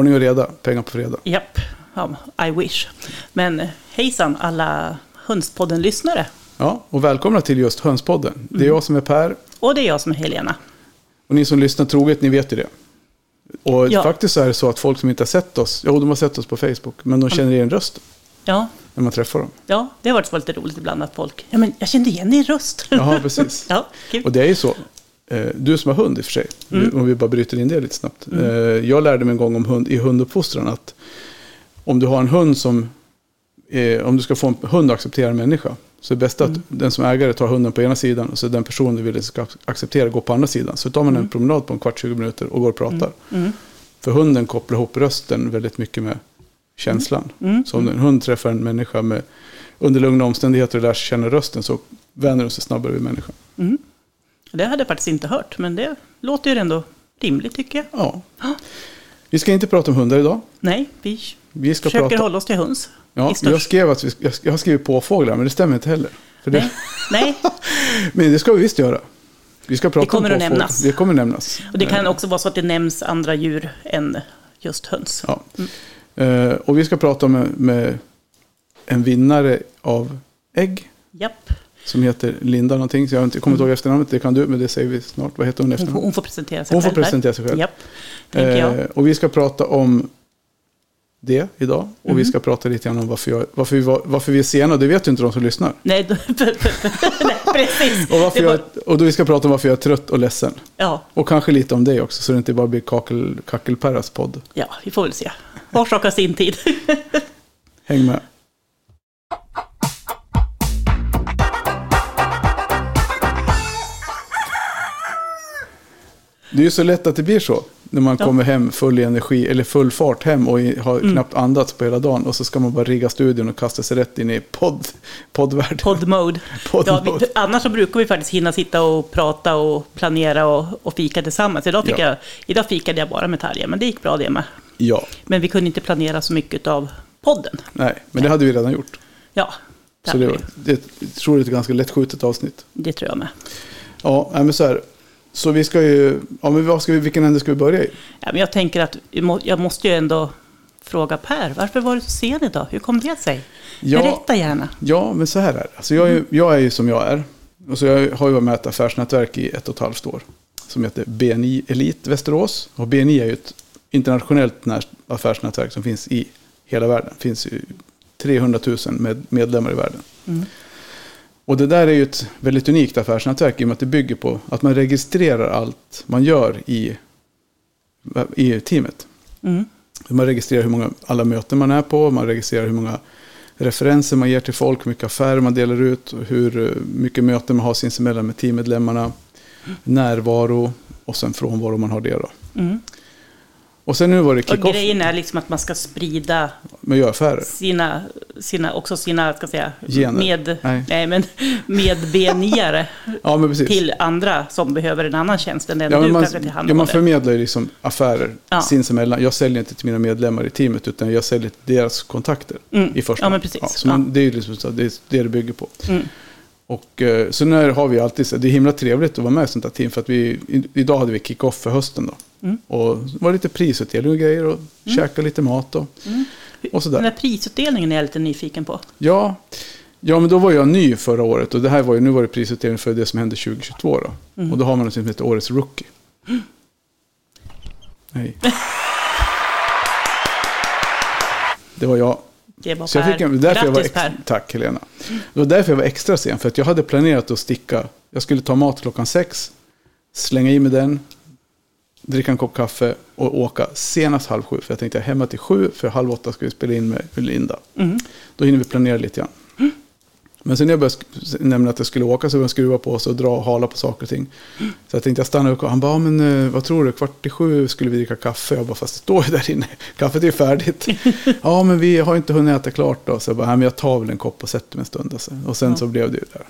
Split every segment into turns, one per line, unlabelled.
Ordning och reda, pengar på fredag.
Japp, ja, I wish. Men eh, hejsan alla Hönspodden-lyssnare.
Ja, och välkomna till just Hönspodden. Det är jag som är Per
Och det är jag som är Helena.
och ni som lyssnar troget, ni vet ju det. Och
Ja.
faktiskt är det så att folk som inte har sett oss, jo de har sett oss på Facebook, men de känner igen rösten
Ja,
när man träffar dem.
ja, det har varit lite roligt ibland att folk... Ja, men jag kände igen din röst.
Jaha, precis.
ja, kul.
Och det är ju så. Eh, Du som har hund i och för sig, om vi bara bryter in det lite snabbt. Eh, Jag lärde mig en gång om hund, i hunduppfostran att om du har en hund som, om du ska få en hund att acceptera en människa, så är det bäst att den som ägare tar hunden på ena sidan och så den personen du vill ska acceptera går på andra sidan. Så tar man en promenad på en kvart, 20 minuter och går och pratar.
Mm.
För hunden kopplar ihop rösten väldigt mycket med känslan.
Mm.
Så om en hund träffar en människa med under lugna omständigheter och lär sig känna rösten så vänjer de sig snabbare vid människan.
Det hade jag faktiskt inte hört, men det låter ju ändå rimligt tycker jag.
Ja. Vi ska inte prata om hundar idag.
Nej, vi
Vi ska
försöker
prata...
hålla oss till höns.
Ja, jag skrev att vi, jag har skrivit på fåglar, men det stämmer inte heller. För det,
Nej, nej.
men det ska vi visst göra. Vi ska prata
kommer
om
att
påfåglar.
nämnas.
Det kommer nämnas.
och det kan också vara så att det nämns andra djur än just höns.
Ja. Eh, och vi ska prata med, med en vinnare av ägg
Japp.
Som heter Linda någonting. Så jag inte kommit ihåg efternamnet, det kan du, men det säger vi snart. Vad heter hon
Hon får,
efternamn?
hon får presentera sig
Hon får
själv här.
presentera sig själv.
Japp.
Eh, och vi ska prata om det idag. Och
Mm.
vi ska prata lite grann om varför, jag, varför, vi, var, varför vi är sena. Det vet ju inte de som lyssnar.
Nej, precis.
Och, varför
var-
jag, och då vi ska prata om varför jag är trött och ledsen.
ja,
Och kanske lite om dig också, så det inte bara blir kakel, Kackelperras podd.
ja, vi får väl se. Var sak har sin tid.
Häng med. Det är ju så lätt att det blir så. När man
Ja.
kommer hem full energi, eller full fart hem och har knappt andats på hela dagen. Och så ska man bara rigga studion och kasta sig rätt in i podd, poddvärlden.
Podd-mode.
Podd-mode.
Ja, vi, annars så brukar vi faktiskt hinna sitta och prata och planera och, och fika tillsammans. Idag, fick
Ja.
jag, idag fikade jag bara med Tarja, men det gick bra det med.
Ja,
Men vi kunde inte planera så mycket av podden.
nej, men det hade vi redan gjort.
Ja, det,
Så det, var- det, jag tror det är ett ganska lättskjutet avsnitt.
det tror jag med.
Ja, men så här. Så vi ska ju, ja men vad ska vi, vilken ände ska vi börja i?
Ja, men jag tänker att jag måste ju ändå fråga Per, varför var du så sen idag? Hur kom det sig?
Ja.
Berätta gärna.
Ja, men så här är det. Alltså jag, är, ju- jag är ju som jag är. Och så jag har ju varit med ett affärsnätverk i ett och ett halvt år. Som heter BNI Elit Västerås. Och BNI är ju ett internationellt affärsnätverk som finns i hela världen. Det finns ju 300 000 med, medlemmar i världen. Och det där är ju ett väldigt unikt affärsnätverk i och med att det bygger på att man registrerar allt man gör i, i teamet.
Mm.
Man registrerar hur många alla möten man är på, man registrerar hur många referenser man ger till folk, hur mycket affärer man delar ut, hur eh, mycket möten man har sinsemellan med teammedlemmarna, närvaro och sen frånvaro man har det då.
Mm.
Och sen nu var det
Och
kick-off
grejen är liksom att man ska sprida sina, sina, också sina, ska säga,
Gener.
med,
Nej.
nej. men medbeniare
Ja, men
till andra som behöver en annan tjänst än den
Ja,
du
men man,
kanske
ja, man
tillhandahåller.
förmedlar ju liksom affärer
Ja.
sinsemellan. Jag säljer inte till mina medlemmar i teamet utan jag säljer till deras kontakter
Mm.
i första
Ja, men
hand.
precis.
så man, det är ju liksom det, är det det bygger på.
Mm.
Och eh, så nu har vi alltid, det är himla trevligt att vara med i sånt här team. För att vi, idag hade vi kick-off för hösten då.
Mm.
Och det var lite prisutdelning och grejer och käka lite mat och, och
Den
sådär.
där prisutdelningen är jag lite nyfiken på.
Ja, ja, men då var jag ny förra året. Och det här var ju, nu var det prisutdelning för det som hände 2022 då.
Mm.
Och då har man något som heter Årets Rookie. Nej. Det var jag.
Det var
Så jag
Per.
fick en, därför jag var
Grattis
ex,
Per.
Tack Helena. Det var därför jag var extra sen. För att jag hade planerat att sticka. Jag skulle ta mat klockan sex. Slänga i mig den. Dricka en kopp kaffe. Och åka senast halv sju. För jag tänkte jag hemma till sju. För halv åtta ska vi spela in med Linda.
Mm.
Då hinner vi planera lite grann. Men sen när jag började nämna att jag skulle åka så började jag skruva på sig och dra och hala på saker och ting. Så jag tänkte jag stannar upp och han bara, "Ja, men eh, vad tror du, kvart i sju skulle vi dricka kaffe. Jag bara, fast det står ju där inne, kaffet är ju färdigt. ja, men vi har inte hunnit äta klart då. Så jag bara, "Nej, men jag tar väl en kopp och sätter mig en stund. Alltså. Och sen så blev det ju där.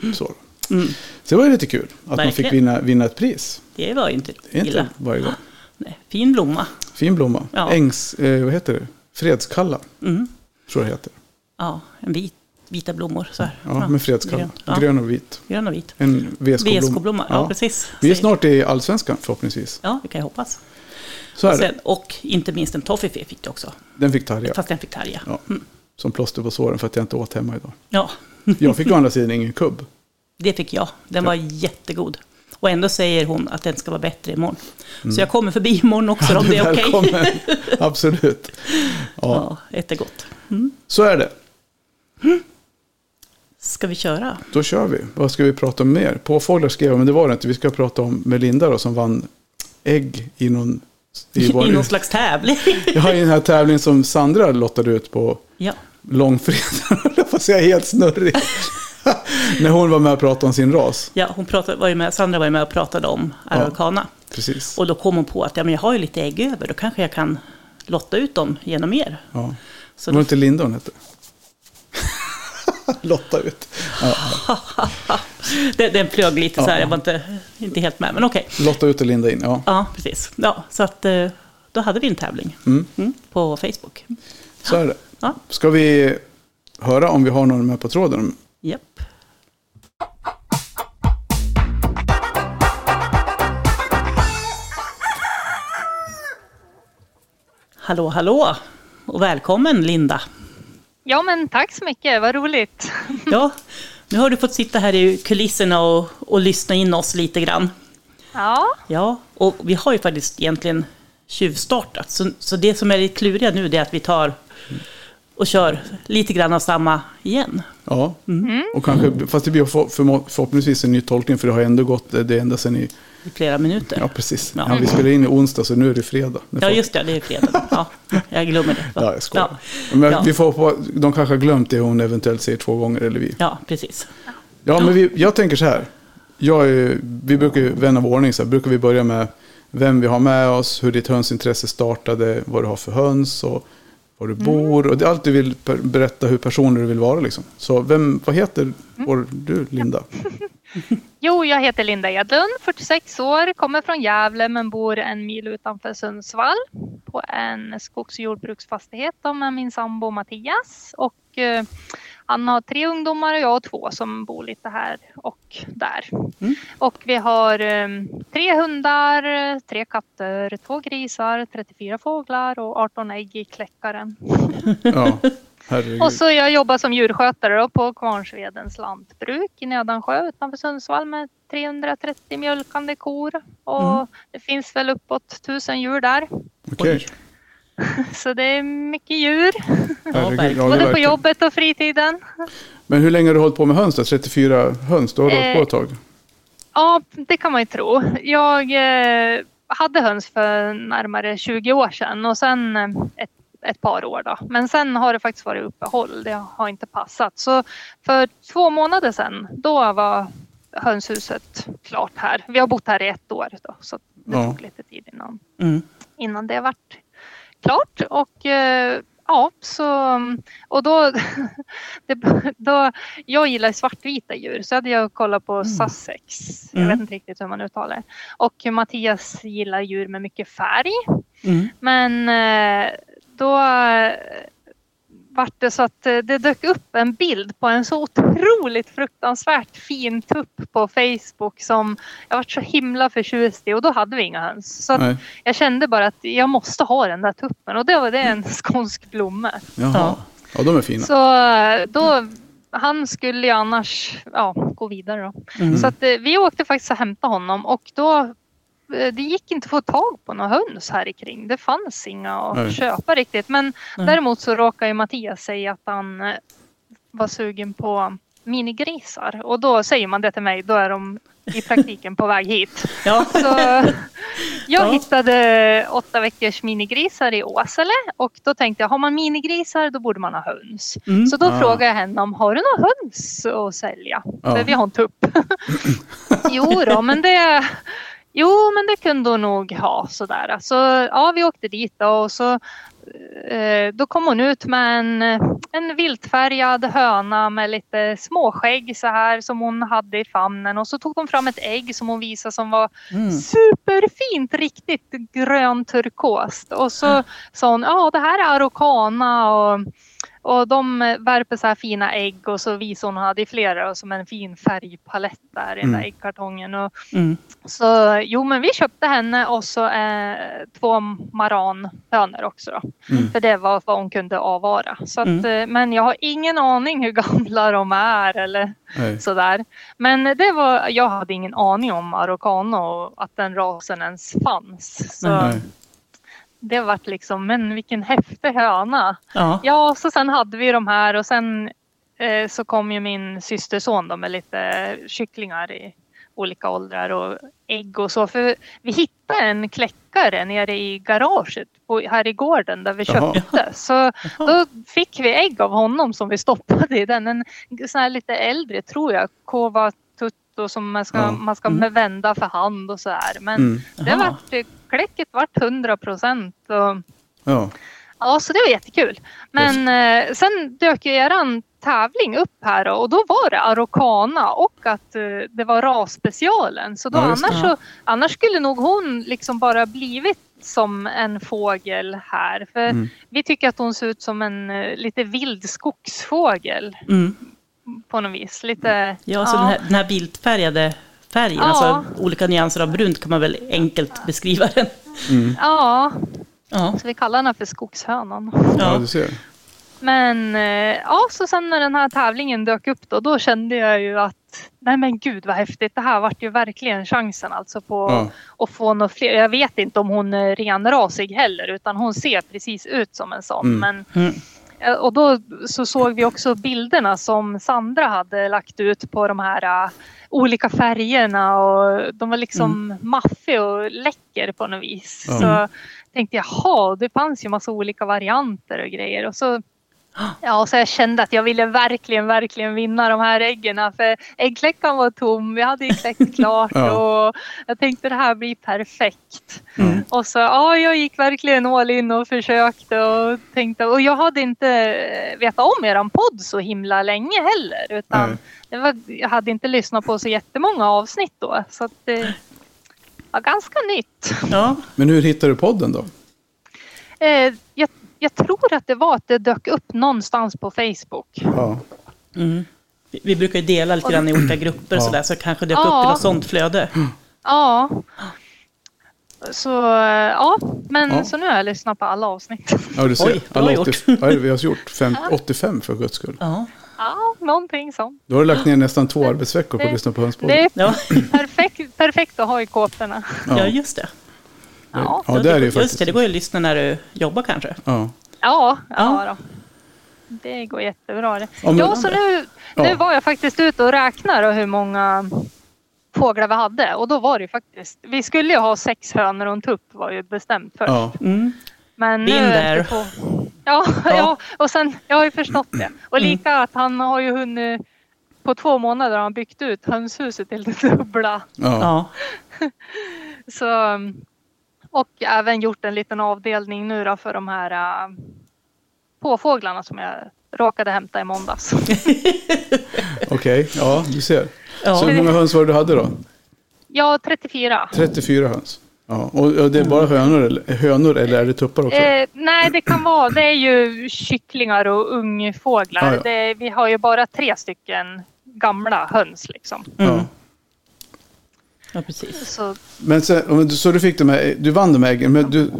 Typ så.
Mm.
Så det var ju lite kul att man fick
Verkligen.
vinna, vinna ett pris.
Det var ju inte
Det inte
illa.
varje gång.
Nej, fin blomma.
Fin blomma.
Ja.
Ängs, eh, vad heter det? Fredskalla,
Mm.
tror jag det heter.
Ja, en vit, vita blommor. Så här.
Ja, med fredskalla.
grön. Ja.
Grön och vit.
Grön och vit.
En VSK-blomma.
VSK-blomma, ja, precis.
Vi är snart i allsvenskan förhoppningsvis.
Ja, vi kan ju hoppas.
Så det.
Sen, och inte minst en toffifee fick du också.
Den fick Tarja.
Fast den fick Tarja.
Ja. Som plåster på såren för att jag inte åt hemma idag.
Ja,
Jag fick å andra sidan ingen kubb.
Det fick jag. Den var jättegod. Och ändå säger hon att den ska vara bättre imorgon. Så jag kommer förbi imorgon också om det är okej.
Mm. Välkommen. Absolut. Ja,
Ja, jättegott. Mm.
så är det.
Ska vi köra?
Då kör vi. Vad ska vi prata om mer? Påfåglar skrev men det var det inte. Vi ska prata om Melinda då, som vann ägg i någon...
I,
vår-
någon slags tävling.
Ja, i den här tävlingen som Sandra lottade ut på
ja.
långfredagen. Jag får säga helt snurrig. När hon var med och pratade om sin ras.
ja, hon pratade, var ju med, Sandra var ju med och pratade om araucana.
Precis.
Och då kom hon på att ja, men jag har ju lite ägg över, då kanske jag kan lotta ut dem genom er.
Ja.
Så
det var
då,
inte Linda hon hette. Lotta ut. Ja.
den, den flög lite
Ja.
så här, jag var inte, inte helt med, men okej.
Lotta ut och Linda in, ja.
Ja, precis. Ja, så att eh, då hade vi en tävling
Mm.
mm, på Facebook.
Så är det.
Ja,
Ska vi höra om vi har någon med på tråden?
Japp. Hallå, hallå! Och välkommen Linda!
Ja, men tack så mycket. Vad roligt.
Ja, nu har du fått sitta här i kulisserna och, och lyssna in oss lite grann.
Ja,
Ja, och vi har ju faktiskt egentligen tjuvstartat. Så, så det som är lite kluriga nu det är att vi tar och kör lite grann av samma igen.
Ja.
Mm.
Och kanske, fast det blir för, för, förhoppningsvis en ny tolkning, för det har ändå gått det ända sedan i...
I flera minuter.
Ja, precis.
Ja.
Ja. vi spelar in i onsdag, så nu är det fredag.
Ja,
folk-
just det, det är fredag. Ja, jag glömmer det.
Ja, jag skojar.
Ja,
Men vi får på, de kanske har glömt det hon eventuellt säger två gånger, eller vi.
ja precis.
Ja, men vi, jag tänker så här. Jag är, vi brukar ju, vän av ordning, så här, brukar vi börja med vem vi har med oss, hur ditt hönsintresse startade, vad du har för höns och var du bor. Och det är allt du vill berätta hur personer du vill vara. Liksom. Så vem, vad heter vår, du, Linda?
jo, jag heter Linda Edlund, 46 år, kommer från Gävle men bor en mil utanför Sundsvall på en skogs och jordbruksfastighet med min sambo Mattias. Och eh, han har tre ungdomar och jag har två som bor lite här och där.
Mm.
Och vi har eh, tre hundar, tre katter, två grisar, 34 fåglar och 18 ägg i kläckaren.
Ja, herregud.
Och så jag jobbar som djurskötare då på Kvarnsvedens lantbruk i Nedansjö utanför Sundsvall med 330 mjölkande kor. Och
Mm.
det finns väl uppåt tusen djur där.
Okej.
Så det är mycket djur,
Herregud. Ja,
både på jobbet och fritiden.
Men hur länge har du hållit på med höns då? 34 höns? Du har hållit
Eh,
på ett tag?
Ja, det kan man ju tro. Jag eh, hade höns för närmare 20 år sedan och sen eh, ett, ett par år då. Men sen har det faktiskt varit uppehåll. Det har inte passat. Så för två månader sedan, då var hönshuset klart här. Vi har bott här i ett år då, så det
Ja.
tog lite tid innan,
Mm.
innan det vart klart. Och eh, ja, så och då, det, då jag gillar svartvita djur så hade jag kollat på Sussex. Jag
Mm.
vet inte riktigt hur man uttalar det. Och Mattias gillar djur med mycket färg.
Mm.
Men eh, då vart det så att eh, det dök upp en bild på en så otroligt fruktansvärt fin tupp på Facebook som jag vart så himla förtjust i och då hade vi inga höns. Så jag kände bara att jag måste ha den där tuppen och det var det en skånsk blomme.
Jaha.
Ja.
Ja, de är fina.
Så eh, då, han skulle ju annars ja, gå vidare då.
Mm.
Så att, eh, vi åkte faktiskt och hämtade honom och då det gick inte att få tag på några höns här i kring. Det fanns inga att
Nej.
köpa riktigt. Men
Nej.
däremot så råkade ju Mattias säga att han eh, var sugen på minigrisar. Och då säger man det till mig, då är de i praktiken på väg hit.
Ja.
Så jag
Ja.
hittade åtta veckors minigrisar i Åsele och då tänkte jag, har man minigrisar då borde man ha höns.
Mm.
Så då
Ah.
frågade jag henne om, har du några höns att sälja?
Ja.
För vi har en tupp. jo då, men det, jo, men det kunde hon nog ha sådär. Så ja, vi åkte dit då, och så eh, då kom hon ut med en, en viltfärgad höna med lite småskägg så här som hon hade i famnen och så tog hon fram ett ägg som hon visade som var
Mm.
superfint, riktigt grön turkost. Och så sa hon, ja det här är araucana och Och de eh, värper så här fina ägg och så visade hon hade flera som en fin färgpalett där i den där
Mm.
äggkartongen. Och,
Mm.
så jo men vi köpte henne och så eh, två maranhönor också då.
Mm.
För det var vad hon kunde avvara. Så att,
Mm.
eh, men jag har ingen aning hur gamla de är eller
Nej.
sådär. Men det var, jag hade ingen aning om Araucano och att den rasen ens fanns. Så
Nej.
Det vart liksom, men vilken häftig höna.
Ja.
Ja, så sen hade vi de här och sen eh, så kom ju min systerson då med lite kycklingar i olika åldrar och ägg och så. För vi hittade en kläckare nere i garaget på, här i gården där vi
Jaha.
köpte. Så då fick vi ägg av honom som vi stoppade i den. En sån här lite äldre tror jag, Kova Tutto som man ska,
Ja.
man ska
Mm.
vända för hand och så här. Men
Mm.
det
Jaha.
vart, kläcket vart 100 procent. Och,
Ja.
Ja, så det var jättekul. Men eh, sen dök ju eran tävling upp här och då var det Araucana och att eh, det var rasspecialen. Så då
Ja,
annars, så, annars skulle nog hon liksom bara blivit som en fågel här. För
Mm.
vi tycker att hon ser ut som en eh, lite vild skogsfågel
Mm.
på något vis. Lite,
Ja, så Den, här, den här viltfärgade färgen,
Ja.
alltså olika nyanser av brunt kan man väl enkelt beskriva den.
Mm.
ja,
Ja,
så vi kallar henne för skogshönan.
ja,
ja.
du ser.
Men eh, ja, så sen när den här tävlingen dök upp då, då kände jag ju att nej men gud vad häftigt. Det här vart ju verkligen chansen alltså på
Ja.
att få något fler. Jag vet inte om hon är renrasig heller utan hon ser precis ut som en sån.
Mm.
Men,
Mm.
Eh, och då så såg vi också bilderna som Sandra hade lagt ut på de här eh, olika färgerna och de var liksom maffiga och läcker på något vis.
Ja.
Så tänkte jag, jaha, det fanns ju massa olika varianter och grejer. Och så Ja, så jag kände att jag ville verkligen, verkligen vinna de här äggen. För äggkläckaren var tom, vi hade ju kläckt klart
Ja.
och jag tänkte det här blir perfekt.
Mm.
Och så ja, jag gick verkligen all in och försökte och tänkte och jag hade inte vetat om eran podd så himla länge heller. Utan det var, jag hade inte lyssnat på så jättemånga avsnitt då. Så att det var ganska nytt.
ja.
Men hur hittar du podden då?
Eh, jag, jag tror att det var att det dök upp någonstans på Facebook.
Ja.
Mm. Vi, vi brukar ju dela lite grann i olika grupper och
Ja.
sådär, så kanske dök upp
Ja.
i något sånt flöde.
Ja. Så ja, men
Ja.
så nu har jag lyssnat på alla avsnitt.
ja, du ser.
Oj,
Alla
gjort.
80, vad är det vi har gjort? Fem, 85 för guds skull.
Ja.
Ja, någonting sånt.
Då har du lagt ner nästan två arbetsveckor på att
Det-
lyssna på
Det
Hönspodden.
är
Ja.
perfekt, perfekt att ha i kåporna.
ja, just det.
Ja,
Ja, det är det ju
Just
faktiskt.
det, det går ju att lyssna när du jobbar kanske.
Ja.
ja,
Ja.
då. Det går jättebra det.
Ja, men-
Ja, så nu,
Ja.
nu var jag faktiskt ute och räknade hur många fåglar vi hade och då var det ju faktiskt, vi skulle ju ha sex hönor och en tupp var ju bestämt först.
Ja.
Mm.
Men nu är på... Ja,
Ja.
ja. och sen, jag har ju förstått det. Och
Mm.
lika att han har ju hunnit, på två månader har han byggt ut hönshuset till det dubbla.
Ja.
Ja.
Så, och även gjort en liten avdelning nu då för de här äh, påfåglarna som jag råkade hämta i måndags.
Okej, ja, du ser.
Ja.
Så hur många höns var det du hade då?
Ja, 34.
34 höns. Ja. Och, och det är bara hönor, eller- hönor eller är det tuppar också?
Eh, nej, det kan vara. Det är ju kycklingar och ungfåglar.
Ja, ja.
Det, vi har ju bara tre stycken gamla höns liksom.
Mm.
Ja.
Ja, precis.
Så
Men sen, så du fick de här, du vann de här äggen, men du,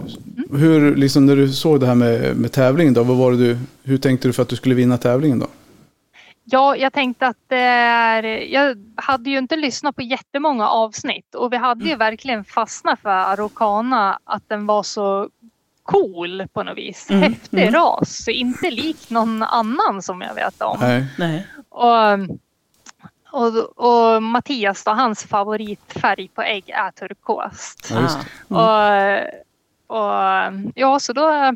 hur, liksom när du såg det här med, med tävlingen då, vad var det du, hur tänkte du för att du skulle vinna tävlingen då?
Ja, jag tänkte att är... Jag hade ju inte lyssnat på jättemånga avsnitt och vi hade ju verkligen fastnat för Araucana att den var så cool på något vis.
Mm,
Häftig
mm.
ras, inte lik någon annan som jag vet om.
Nej.
Nej.
Och, och, och Mattias då, hans favoritfärg på ägg är turkost.
Ja.
Och, och ja, så då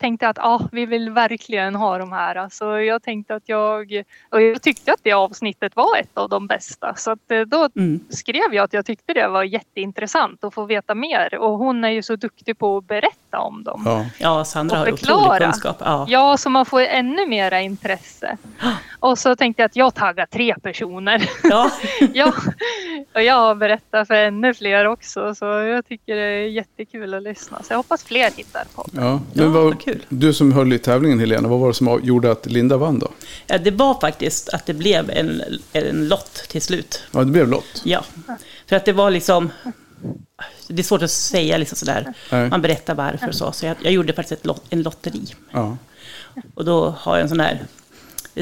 tänkte att ja, vi vill verkligen ha de här. Så jag tänkte att jag, och jag tyckte att det avsnittet var ett av de bästa. Så att eh, då
Mm.
skrev jag att jag tyckte det var jätteintressant att få veta mer. Och hon är ju så duktig på att berätta om dem.
Ja.
Ja, Sandra
Och
har otrolig kunskap. Ja.
Ja, så man får ännu mera intresse. Och så tänkte jag att jag taggar tre personer.
Ja.
ja, och jag har berättat för ännu fler också så jag tycker det är jättekul att lyssna. Så jag hoppas fler hittar på.
Ja, men vad
kul.
du som höll i tävlingen Helena, vad var det som gjorde att Linda vann då?
Ja, det var faktiskt att det blev en, en lott till slut.
Ja, det blev lott.
Ja, för att det var liksom... Det är svårt att säga liksom sådär.
Nej.
Man berättar varför och så. Så jag, jag gjorde faktiskt ett lot, en lotteri.
Ja.
Och då har jag en sån här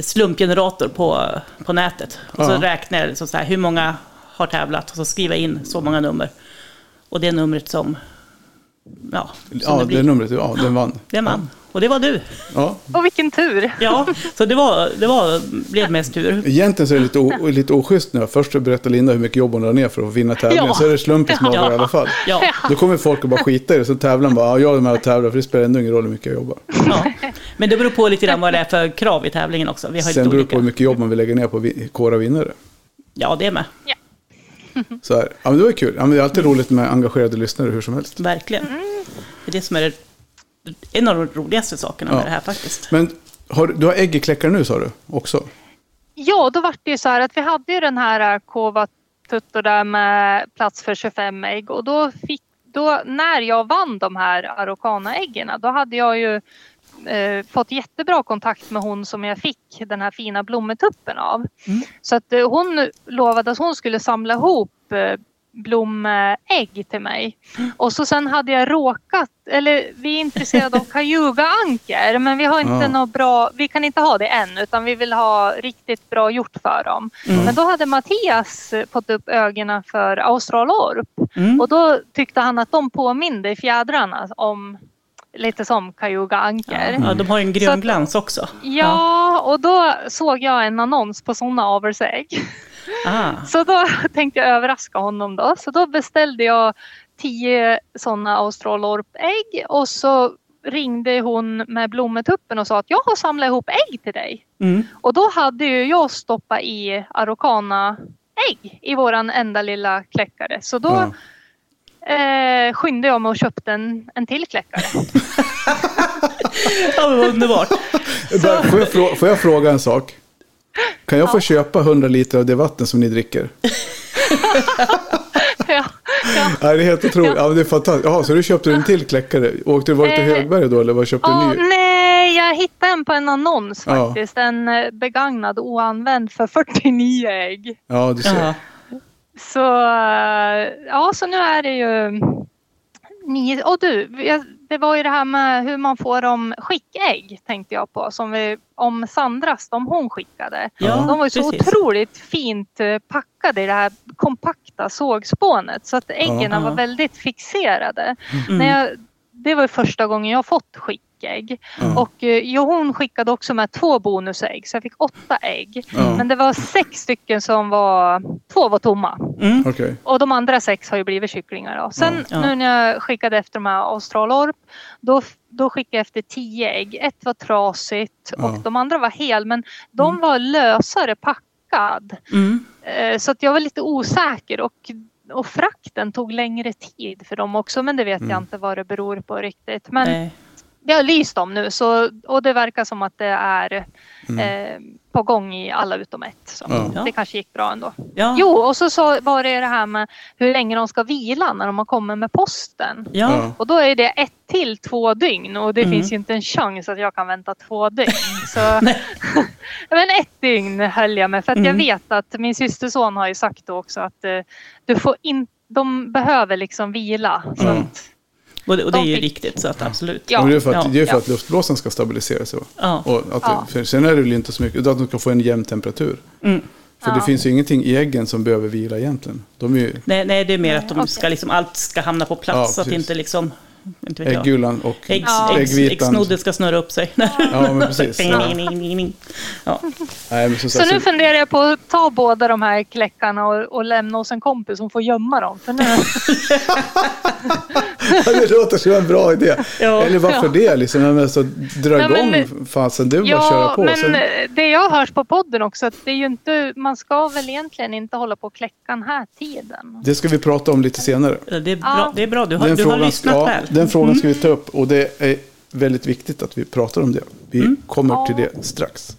slumpgenerator på, på nätet. Och så
Ja.
räknar jag liksom så här, hur många har tävlat och så skriver jag in så många nummer. Och det numret som... Ja,
Ja,
det
det
blir.
numret, ja, den vann.
Det är man. Och det var du.
Ja.
Och vilken tur!
Ja, så det, var, det var, blev mest tur.
Egentligen så är det lite, o, lite oschysst nu. Först så berättar Linda hur mycket jobb hon drar ner för att vinna tävlingen.
Ja.
Så är det slumpen som avgör
Ja.
i alla fall.
Ja,
Då kommer folk att bara skita i det. Så tävlar bara, ja, jag är med och tävlar för det spelar ändå ingen roll hur mycket jag jobbar.
ja. Men det beror på lite grann vad det är för krav i tävlingen också. Vi har
Sen
lite
beror det på hur mycket jobb man vill lägga ner på att kora vinnare.
Ja, det är med.
Så här, ja, men det var kul. Ja, men det är alltid roligt med engagerade lyssnare hur som helst.
Verkligen. Det är det som är en av de roligaste sakerna
Ja.
med det här faktiskt.
Men har, du har ägg i kläckare nu sa du också?
Ja, då var det ju så här att vi hade ju den här äh, Kova Tutto där med plats för 25 ägg och då fick då när jag vann de här Araucana-äggen då hade jag ju eh, fått jättebra kontakt med hon som jag fick den här fina blommetuppen av.
Mm.
Så att eh, hon lovade att hon skulle samla ihop eh, blomägg till mig. Och så sen hade jag råkat, eller vi är intresserade av Cayuga-anker men vi har inte
Ja.
något bra, vi kan inte ha det än utan vi vill ha riktigt bra gjort för dem.
Mm.
Men då hade Mattias eh, fått upp ögonen för australorp
Mm.
och då tyckte han att de påminde fjädrarna om lite som Cayuga-anker.
Ja, de har ju en grön glans också.
Ja, och då såg jag en annons på sådana avelsägg.
Ah.
Så då tänkte jag överraska honom då. Så då beställde jag tio sådana australorpägg och så ringde hon med blommetuppen och sa att jag har samlat ihop ägg till dig.
Mm.
Och då hade ju jag stoppat i Araucana ägg i våran enda lilla kläckare. Så då
Ja.
Eh, skyndade jag mig och köpte en, en till kläckare.
Ja, underbart.
Bara, Får, jag fråga, får jag fråga en sak? Kan jag få köpa 100 liter av det vatten som ni dricker?
ja, ja.
Nej, det är helt otroligt. Ja. men det är fantastiskt. Jaha, så du köpte en till kläckare. Åkte du var till
Eh,
Högberg då eller vad köpte
Ja,
du ny?
nej, jag hittade en på en annons
Ja.
faktiskt. En eh, begagnad oanvänd för 49 ägg.
Ja, du ser.
Ja.
Så eh, ja, så nu är det ju nio. Och du, det var ju det här med hur man får dem skickägg tänkte jag på. Som vi, om Sandras, de hon skickade.
Ja,
de var ju så
precis.
otroligt fint eh, packade i det här kompakta sågspånet. Så att äggen
Ja.
var väldigt fixerade.
Mm.
När jag, det var första gången jag fått skickägg.
Ja.
Och eh, jo, hon skickade också med två bonusägg så jag fick åtta ägg.
Ja.
Men det var sex stycken som var, två var tomma.
Mm.
Okej.
Och de andra sex har ju blivit kycklingar. Då. Sen nu när jag skickade efter de här australorp då, då skickade jag efter tio ägg. Ett var trasigt
Ja.
och de andra var hel men de var lösare packad.
Mm.
Eh, Så att jag var lite osäker och, och frakten tog längre tid för dem också men det vet
Mm.
jag inte vad det beror på riktigt. Men
Nej.
Vi har lyst dem nu så, och det verkar som att det är
Mm.
eh, på gång i alla utom ett. Så
Ja.
Det kanske gick bra ändå.
Ja.
Jo, och så, så var det det här med hur länge de ska vila när de har kommit med posten.
Ja.
Och då är det ett till två dygn och det
Mm.
finns ju inte en chans att jag kan vänta två dygn. Så, men ett dygn höll jag med för att jag
Mm.
vet att min systerson har ju sagt då också att eh, du får in, de behöver liksom vila. Så
Mm.
att,
Och, det, och det är ju
fick-
riktigt, så att absolut.
Ja.
Och det är för att,
Ja.
det är för
Ja.
att luftblåsan ska stabilisera sig.
Ja.
Och att
Ja.
det, för sen är det väl inte så mycket, utan att de ska få en jämn temperatur.
Mm.
För det finns ju ingenting i äggen som behöver vila egentligen. De är ju
Nej, nej, det är mer att de ska liksom, allt ska hamna på plats
Ja,
så att inte liksom,
äggulan och
Äggs,
Ja.
äggs,
äggvitan.
äggsnodden ska snurra upp sig.
Ja, men precis.
Ding,
Ja.
ding, ding, ding, ding. Ja.
Nej, men som
så
sagt,
nu
så,
funderar jag på att ta båda de här kläckarna och, och lämna hos en kompis som får gömma dem. För nu,
det låter som en bra idé.
Ja.
Eller varför
Ja.
det? Liksom, ja, men så dra
Ja, men-
igång fasen, det är bara köra
Ja,
på.
men
Sen,
det jag har hört på podden också att det är ju inte, man ska väl egentligen inte hålla på och kläcka den här tiden.
det ska vi prata om lite senare.
Det är bra,
Ja.
det är bra. du har,
Den
du har
frågan,
lyssnat
ja,
väl.
den frågan ska vi ta upp och det är väldigt viktigt att vi pratar om det. Vi
Mm.
kommer
Ja.
till det strax.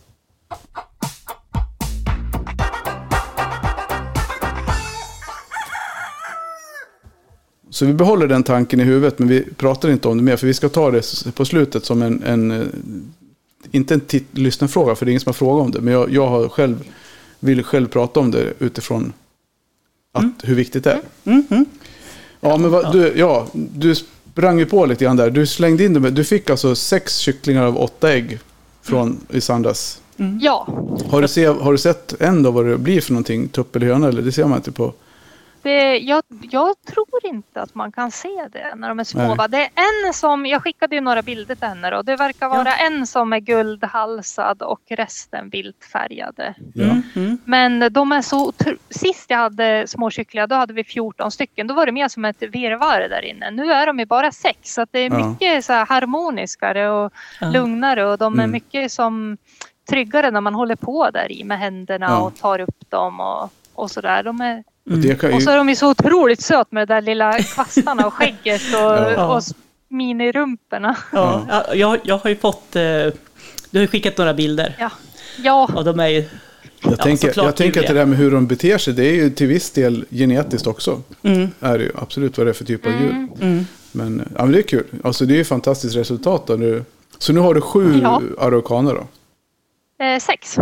Så vi behåller den tanken i huvudet, men vi pratar inte om det mer. För vi ska ta det på slutet som en, en eh, inte en lyssnarfråga, för det är ingen som har frågat om det. Men jag, jag har själv, vill själv prata om det utifrån att, hur viktigt det är.
Mm, mm.
Ja, men vad, du, ja, du sprang ju på lite grann där. Du slängde in dem. Du fick alltså sex kycklingar av åtta ägg från i söndags.
Ja,
Har du, se, har du sett då vad det blir för någonting? Tupp eller höna? Eller det ser man inte på.
Det, jag, jag tror inte att man kan se det när de är små.
Nej.
Va? Det är en som, jag skickade ju några bilder till henne och det verkar vara en som är guldhalsad och resten viltfärgade.
Ja.
Mm, mm.
Men de är så Sist jag hade små kycklingar då hade vi 14 stycken. Då var det mer som ett virrvarr där inne. Nu är de ju bara sex. Så att det är
Ja.
mycket så här harmoniskare och
Ja.
lugnare och de är
Mm.
mycket som tryggare när man håller på där i med händerna
Ja.
och tar upp dem och, och sådär. De är,
Och det kan
och
ju,
så är de ju så otroligt söt med de där lilla kvastarna och skägget och,
Ja.
och minirumporna.
Ja, ja, jag, jag har ju fått... Eh, du har ju skickat några bilder.
Ja. Ja,
Och de är ju...
jag tänker,
såklart
jag tänker att det där med hur de beter sig, det är ju till viss del genetiskt också.
Mm,
Är det ju absolut vad det är för typ av djur.
mm.
Men, ja, men det är kul. Alltså det är ju fantastiskt resultat då. Nu. Så nu har du sju
Ja.
araukaner då?
eh, sex.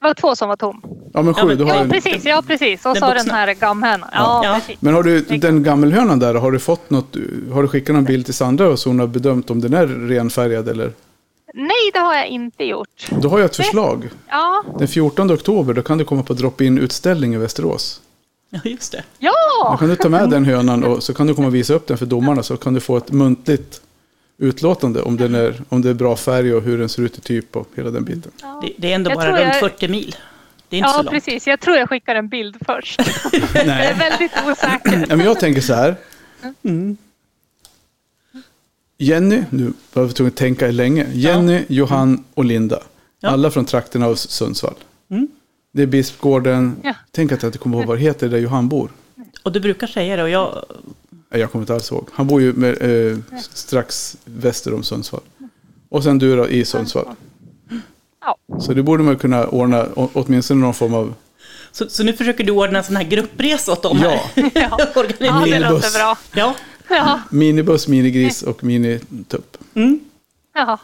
Det var två som var tom.
Ja men sju.
Ja, men-
du har
Ja
en,
precis, ja precis. Och
Den
så den
vuxna.
här gamhönan. Ja.
Ja,
men har du den gammelhönan där, har du fått något, har du skickat någon bild till Sandra och så hon har bedömt om den är renfärgad eller?
Nej, det har jag inte gjort.
Då har jag ett förslag.
Ja,
Den 14 oktober då kan du komma på drop-in utställning i Västerås.
Ja, just det.
Då
ja!
kan du ta med den hönan och så kan du komma och visa upp den för domarna så kan du få ett muntligt utlåtande om, den är, om det är bra färg och hur den ser ut i typ och hela den biten.
Det, det är ändå
Jag
bara runt
jag-
40 mil. Det är inte så
Ja,
långt.
precis. Jag tror jag skickar en bild först. Jag är
Nej.
väldigt osäker.
Ja, men jag tänker så här. Jenny, nu var vi tvungna att tänka länge. Jenny, Johan och Linda.
Ja.
Alla från trakterna av Sundsvall.
Mm.
Det är Bispgården.
Ja.
Tänk att jag inte kommer ihåg vad det heter där Johan bor.
Och du brukar säga det och jag...
Nej, Jag kommer inte alls ihåg. Han bor ju med, eh, strax väster om Sundsvall. Och sen du då i Sundsvall.
Ja.
Så det borde man kunna ordna å- åtminstone någon form av...
Så, så nu försöker du ordna en sån här gruppresa åt dem här?
Ja, ja
Organisera.
det låter bra.
Ja.
Ja,
Minibuss, minigris och minitupp.
Mm.
ja.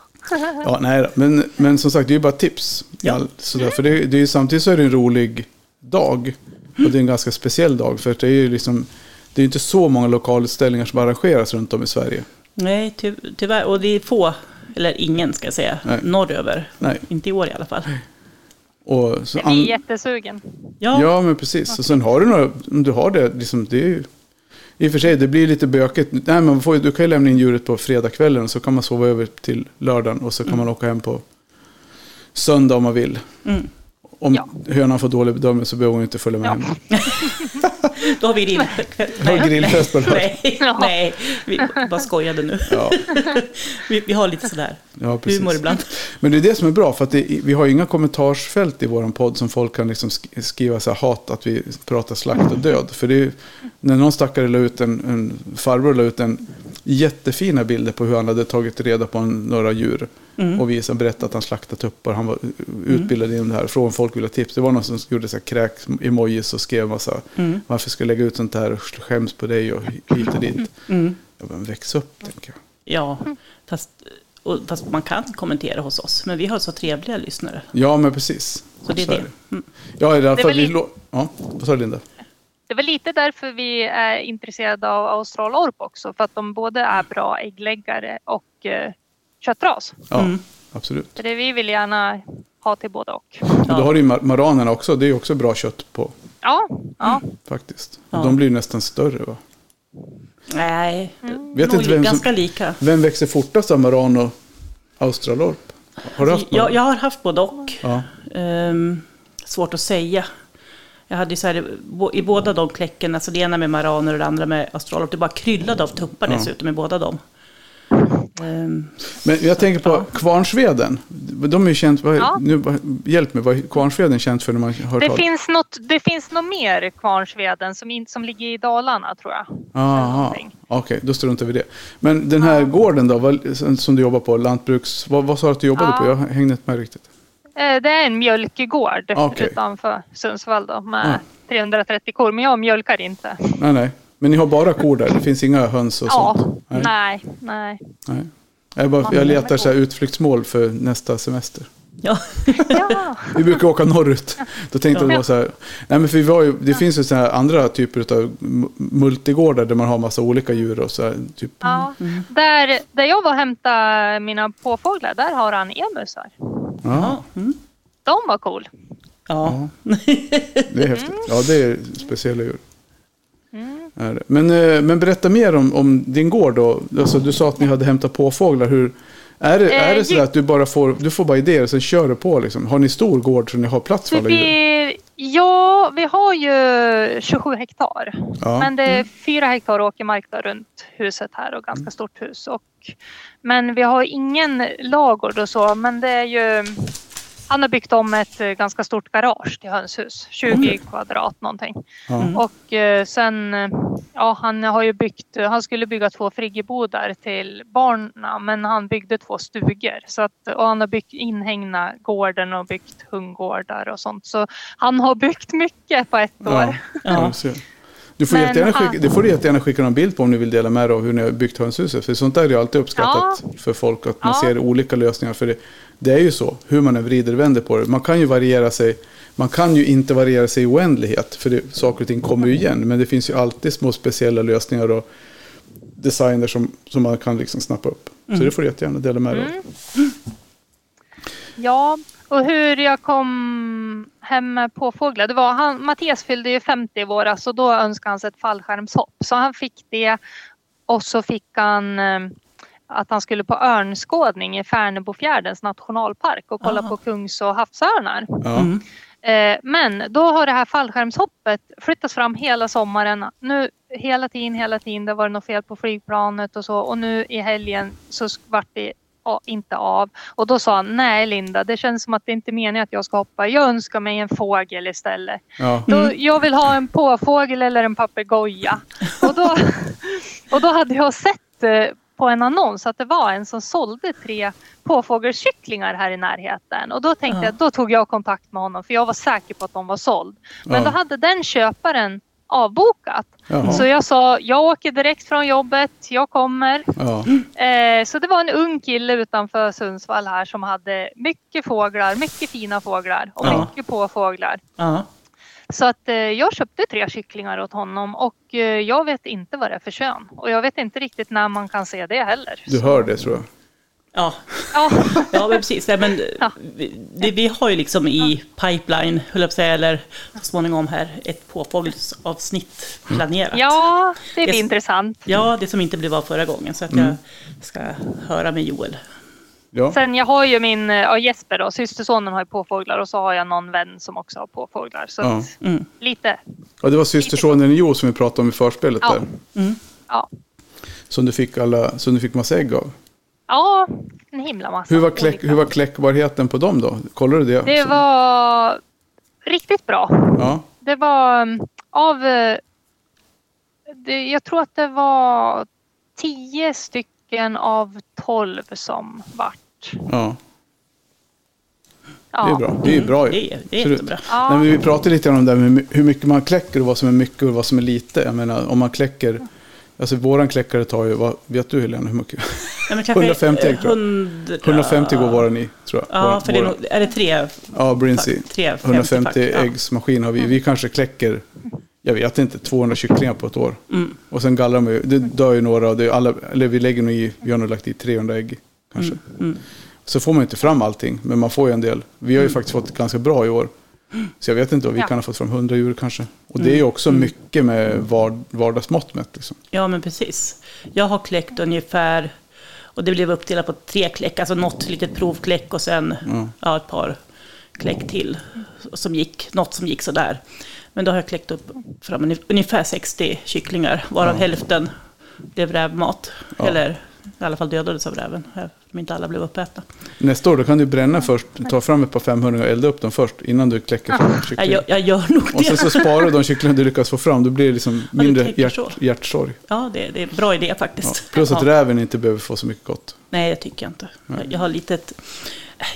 Ja, nej då. Men, men som sagt, det är ju bara tips.
Ja.
Sådär. För det, det är ju, samtidigt så är det en rolig dag. Och det är en ganska speciell dag. För det är ju liksom... Det är inte så många lokalutställningar som arrangeras runt om i Sverige.
Nej, ty, tyvärr. Och det är få, eller ingen ska jag säga,
Nej.
norröver.
Nej.
Inte i år i alla fall.
Och så
Jag blir jättesugen.
Ja,
Ja, men precis. Och sen har du några, om du har det, liksom, det är ju... I och för sig, det blir lite bökigt. Nej, man får, du kan ju lämna in djuret på fredagskvällen och så kan man sova över till lördagen och så kan man åka hem på söndag om man vill.
Mm.
Om
Ja.
hönan får dålig bedömning så behöver hon inte följa med
Ja.
hem.
då har vi grill.
har grillfest på lördag.
Nej, nej, vi bara skojade nu.
Ja,
Vi, vi har lite sådär
ja, precis.
humor ibland.
Men det är det som är bra, för att det, vi har ju inga kommentarsfält i vår podd som folk kan liksom sk- skriva så här hat att vi pratar slakt och död. För det är när någon stackare la ut en, en farbror la ut en jättefina bilder på hur han hade tagit reda på några djur.
Mm.
Och visade, berättade att han slaktade tuppar. Han var utbildad inom det här. Från folk ville ha tips. Det var någon som gjorde så här kräk-emojis och skrev massa.
Mm.
Varför ska jag lägga ut sånt här skäms på dig och hit och dit.
Mm.
Jag bara, väx upp, tänker jag.
Ja, fast, och, fast man kan kommentera hos oss. Men vi har så trevliga lyssnare.
Ja, men precis.
Så det är det. Mm.
Ja, i alla
Det är
fall.
väl
Vi lå- ja, vad sa du Linda?
Det väl lite därför vi är intresserade av australorp också. För att de både är bra äggläggare och eh, köttras.
Ja,
Mm.
absolut.
Så det vi vill gärna ha till både och.
Och då har du ju mar- maranerna också. Det är ju också bra kött på
Ja, ja.
faktiskt.
Ja.
De blir nästan större va?
Nej,
Vet
nog
inte vem som-
ganska lika.
Vem växer fortast av maran och australorp? Har du haft?
Jag, jag har haft både och.
Ja.
Ehm, svårt att säga. Jag hade ju så här, i båda de kläcken, alltså det ena med maraner och det andra med australorp, det bara kryllade av tuppar
Ja.
dessutom i båda dem. Ehm,
Men jag tänker på kvarnsveden. De är ju känt, vad,
Ja.
nu, hjälp mig, vad är kvarnsveden känt för när man hör
Det finns, något, det finns något mer Kvarnsveden som, in, som ligger i Dalarna tror jag.
Okej, då struntar vi det. Men den här gården då, vad, som- som du jobbar på, lantbruks... Vad, vad sa du att du jobbade
Ja.
på? Jag hängde inte med riktigt.
Eh, Det är en mjölkgård
Okej.
utanför Sundsvall då, med
Ja.
330 kor. Men jag mjölkar inte.
Nej, nej. Men ni har bara kor där? Det finns inga höns och
Ja,
sånt?
nej, nej.
nej. Jag, bara, jag letar så här utflyktsmål för nästa semester.
Ja.
Ja,
Vi brukar åka norrut. Då tänkte jag så här. Nej men för vi var ju, det finns ju så här andra typer av multigårdar där man har massa olika djur och så här, typ.
ja. Där, där jag var och hämtade mina påfåglar, där har han emusar.
Ja.
Mm.
De var cool.
ja.
det är häftigt. Ja, det är speciella djur.
Mm.
Men, eh, men berätta mer om, om din gård då. Alltså, du sa att ni hade hämtat påfåglar. Hur, är det, är
Eh,
det så
ju-
att du bara får, du får bara idéer och sen kör du på? Liksom? Har ni stor gård så ni har plats för alla djur?
Ja, vi har ju 27 hektar.
Ja.
Men det är fyra hektar åkermark runt huset här och ganska stort hus. Och, men vi har ingen lagård och så. Men det är ju... Han har byggt om ett eh, ganska stort garage till hönshus. 20 kvadrat någonting.
Ja.
Mm.
Och eh, sen, eh, ja han har ju byggt, han skulle bygga två friggebodar till barnen men han byggde två stugor. Så att, och han har byggt inhägna gården och byggt hundgårdar och sånt. Så han har byggt mycket på ett
Ja,
år.
ja.
Ja.
Du får
Men
jättegärna
han-
skicka, det får du jättegärna skicka någon bild på om ni vill dela med dig av hur ni har byggt hönshuset. För sånt där är ju alltid uppskattat för folk, att man
Ja.
ser olika lösningar. För det, det är ju så, hur man än vrider och vänder på det. Man kan ju variera sig, man kan ju inte variera sig i oändlighet, för det, saker och ting kommer ju igen. Men det finns ju alltid små speciella lösningar och designer som, som man kan liksom snappa upp. Så det får du jättegärna dela med dig av.
Mm. Ja, och hur jag kom hem med påfåglar. Det var han, Mattias fyllde ju 50 i våras och då önskade han sig ett fallskärmshopp. Så han fick det och så fick han eh, att han skulle på örnskådning i Färnebofjärdens nationalpark och kolla
Ah.
på kungs och havsörnar.
Ja.
Mm.
Eh, men då har det här fallskärmshoppet flyttats fram hela sommaren. Nu hela tiden, hela tiden. Det var något fel på flygplanet och så. Och nu i helgen så vart det inte av. Och då sa han, nej Linda, det känns som att det inte är meningen att jag ska hoppa. Jag önskar mig en fågel istället.
Ja.
Då, jag vill ha en påfågel eller en papegoja. Och då, och då hade jag sett eh, på en annons att det var en som sålde tre påfågelskycklingar här i närheten. Och då tänkte
Ja.
jag, då tog jag kontakt med honom för jag var säker på att de var såld. Men
Ja.
då hade den köparen avbokat.
Jaha.
Så jag sa, jag åker direkt från jobbet, jag kommer.
Ja.
Eh, så det var en ung kille utanför Sundsvall här som hade mycket fåglar, mycket fina fåglar och
Ja.
mycket påfåglar.
Ja.
Så att eh, jag köpte tre kycklingar åt honom och eh, jag vet inte vad det är för kön. Och jag vet inte riktigt när man kan se det heller.
Du hör det tror jag.
Ja.
Ja,
ja, men precis. Men,
Ja.
vi, vi har ju liksom i pipeline, höll jag på säga, eller så småningom här, ett påfågelsavsnitt planerat.
ja det blir
Det-
intressant.
Ja, det som inte blev av förra gången. Så att
Mm.
jag ska höra med Joel.
Ja.
Sen jag har ju min, eh, ja, Jesper då, systersonen har ju påfåglar och så har jag någon vän som också har påfåglar. Så
Ja.
att,
Mm.
lite,
ja, det var systersonen Jo som vi pratade om i förspelet
Ja.
där.
Mm.
ja.
Som du fick, alla, som du fick massa ägg av.
Ja, en himla massa.
Hur var, kläck, hur var kläckbarheten på dem då? Kollar du det?
Det
Så-
var riktigt bra.
Ja,
Det var mm, av... eh, Det, jag tror att det var tio stycken av tolv som vart.
Ja, det är bra. Det är ju bra ju.
Det är, det är jättebra.
Ja.
Nej, men vi pratade lite grann om det med hur mycket man kläcker och vad som är mycket och vad som är lite. Jag menar om man kläcker, alltså våran kläckare tar ju, vad, vet du Helena hur mycket?
Ja, men kanske
150 ägg, tror jag.
100...
150 går våran i tror jag.
Ja,
Våran-
för det är, nog, är det tre?
Ja, Brinsey.
tre
150
fack, ja.
äggsmaskin har vi. Vi kanske kläcker, jag vet inte, 200 kycklingar på ett år.
Mm.
Och sen gallrar vi, det dör ju några, och det alla, eller vi lägger nog i, vi har nog lagt i 300 ägg kanske.
Mm.
Så får man inte fram allting, men man får ju en del. Vi har ju faktiskt fått ganska bra i år. Så jag vet inte, vad vi
Ja.
kan ha fått fram 100 djur kanske. Och det är ju
Mm.
också mycket med vard, vardagsmått mätt. Liksom.
Ja, men precis. Jag har kläckt ungefär, och det blev uppdelat på tre kläck, alltså något litet provkläck och sen
Ja.
ja, ett par kläck till. Som gick, något som gick sådär. Men då har jag kläckt upp fram ungef- ungefär 60 kycklingar, varav
Ja.
hälften blev rävmat. Eller i alla fall dödades av räven, om inte alla blev uppätna.
Nästa år då kan du bränna först, ta fram ett par 500 och elda upp dem först innan du kläcker fram
Jag,
kyckling.
jag, jag gör nog
Och sen
det.
så sparar du de kycklingar du lyckas få fram, då blir det liksom mindre hjärt, hjärtsorg.
Ja, det, det är en bra idé
Ja.
faktiskt.
Plus att
Ja.
räven inte behöver få så mycket gott.
Nej, det tycker jag inte. Jag, jag har litet...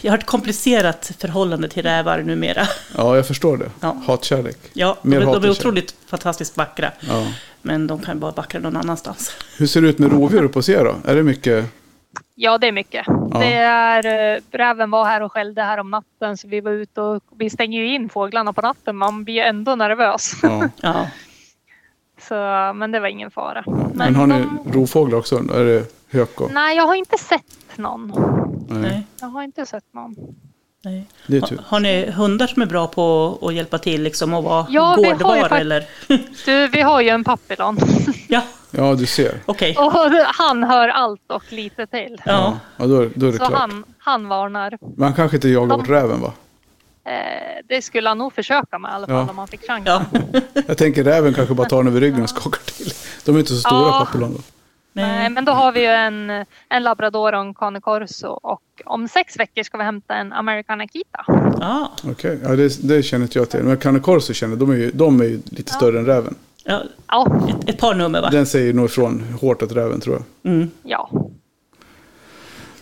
Jag har ett komplicerat förhållande till rävar numera.
Ja, jag förstår det.
Ja.
Hatkärlek.
Ja, de,
Mer hat
de är otroligt fantastiskt vackra.
Ja.
Men de kan bara vackra någon annanstans.
Hur ser det ut med rovdjur hos er då? Är det mycket?
Ja, det är mycket. Det är, eh, räven var här och skällde här om natten så vi var ute och vi stänger ju in fåglarna på natten. Man blir ändå nervös.
Ja.
Ja,
Så, men det var ingen fara.
Men har ni
de-
rovfåglar också? Är det hök och...
Nej, jag har inte sett någon.
Nej.
Jag har inte sett någon.
nej.
Det är
Ha,
tur.
har ni hundar som är bra på att hjälpa till liksom och vara
Ja, vi har ju
gårdvar eller?
Du, vi har ju en papillon.
ja,
Ja, du ser.
okej.
Och han hör allt och lite till.
Ja,
Ja, då, då är det
Så
klart.
han, han varnar.
Man kanske inte jagar bort räven va?
Eh, det skulle han nog försöka med i alla fall
Ja.
om han fick chansen.
ja.
Jag tänker räven kanske bara tar den över ryggen och skakar till. De är inte så stora
Ja.
papillon då.
Nej,
Nej.
men då har vi ju en, en labrador och en cane corso och om sex veckor ska vi hämta en american akita.
Ja,
Okej, ja, det, det känner inte jag till. Men Cane Corso känner de är ju, de är ju lite större än räven.
Ja.
Ja,
Ett, ett par nummer va?
Den säger nog ifrån hårt åt räven tror jag.
Mm.
ja.
Ja,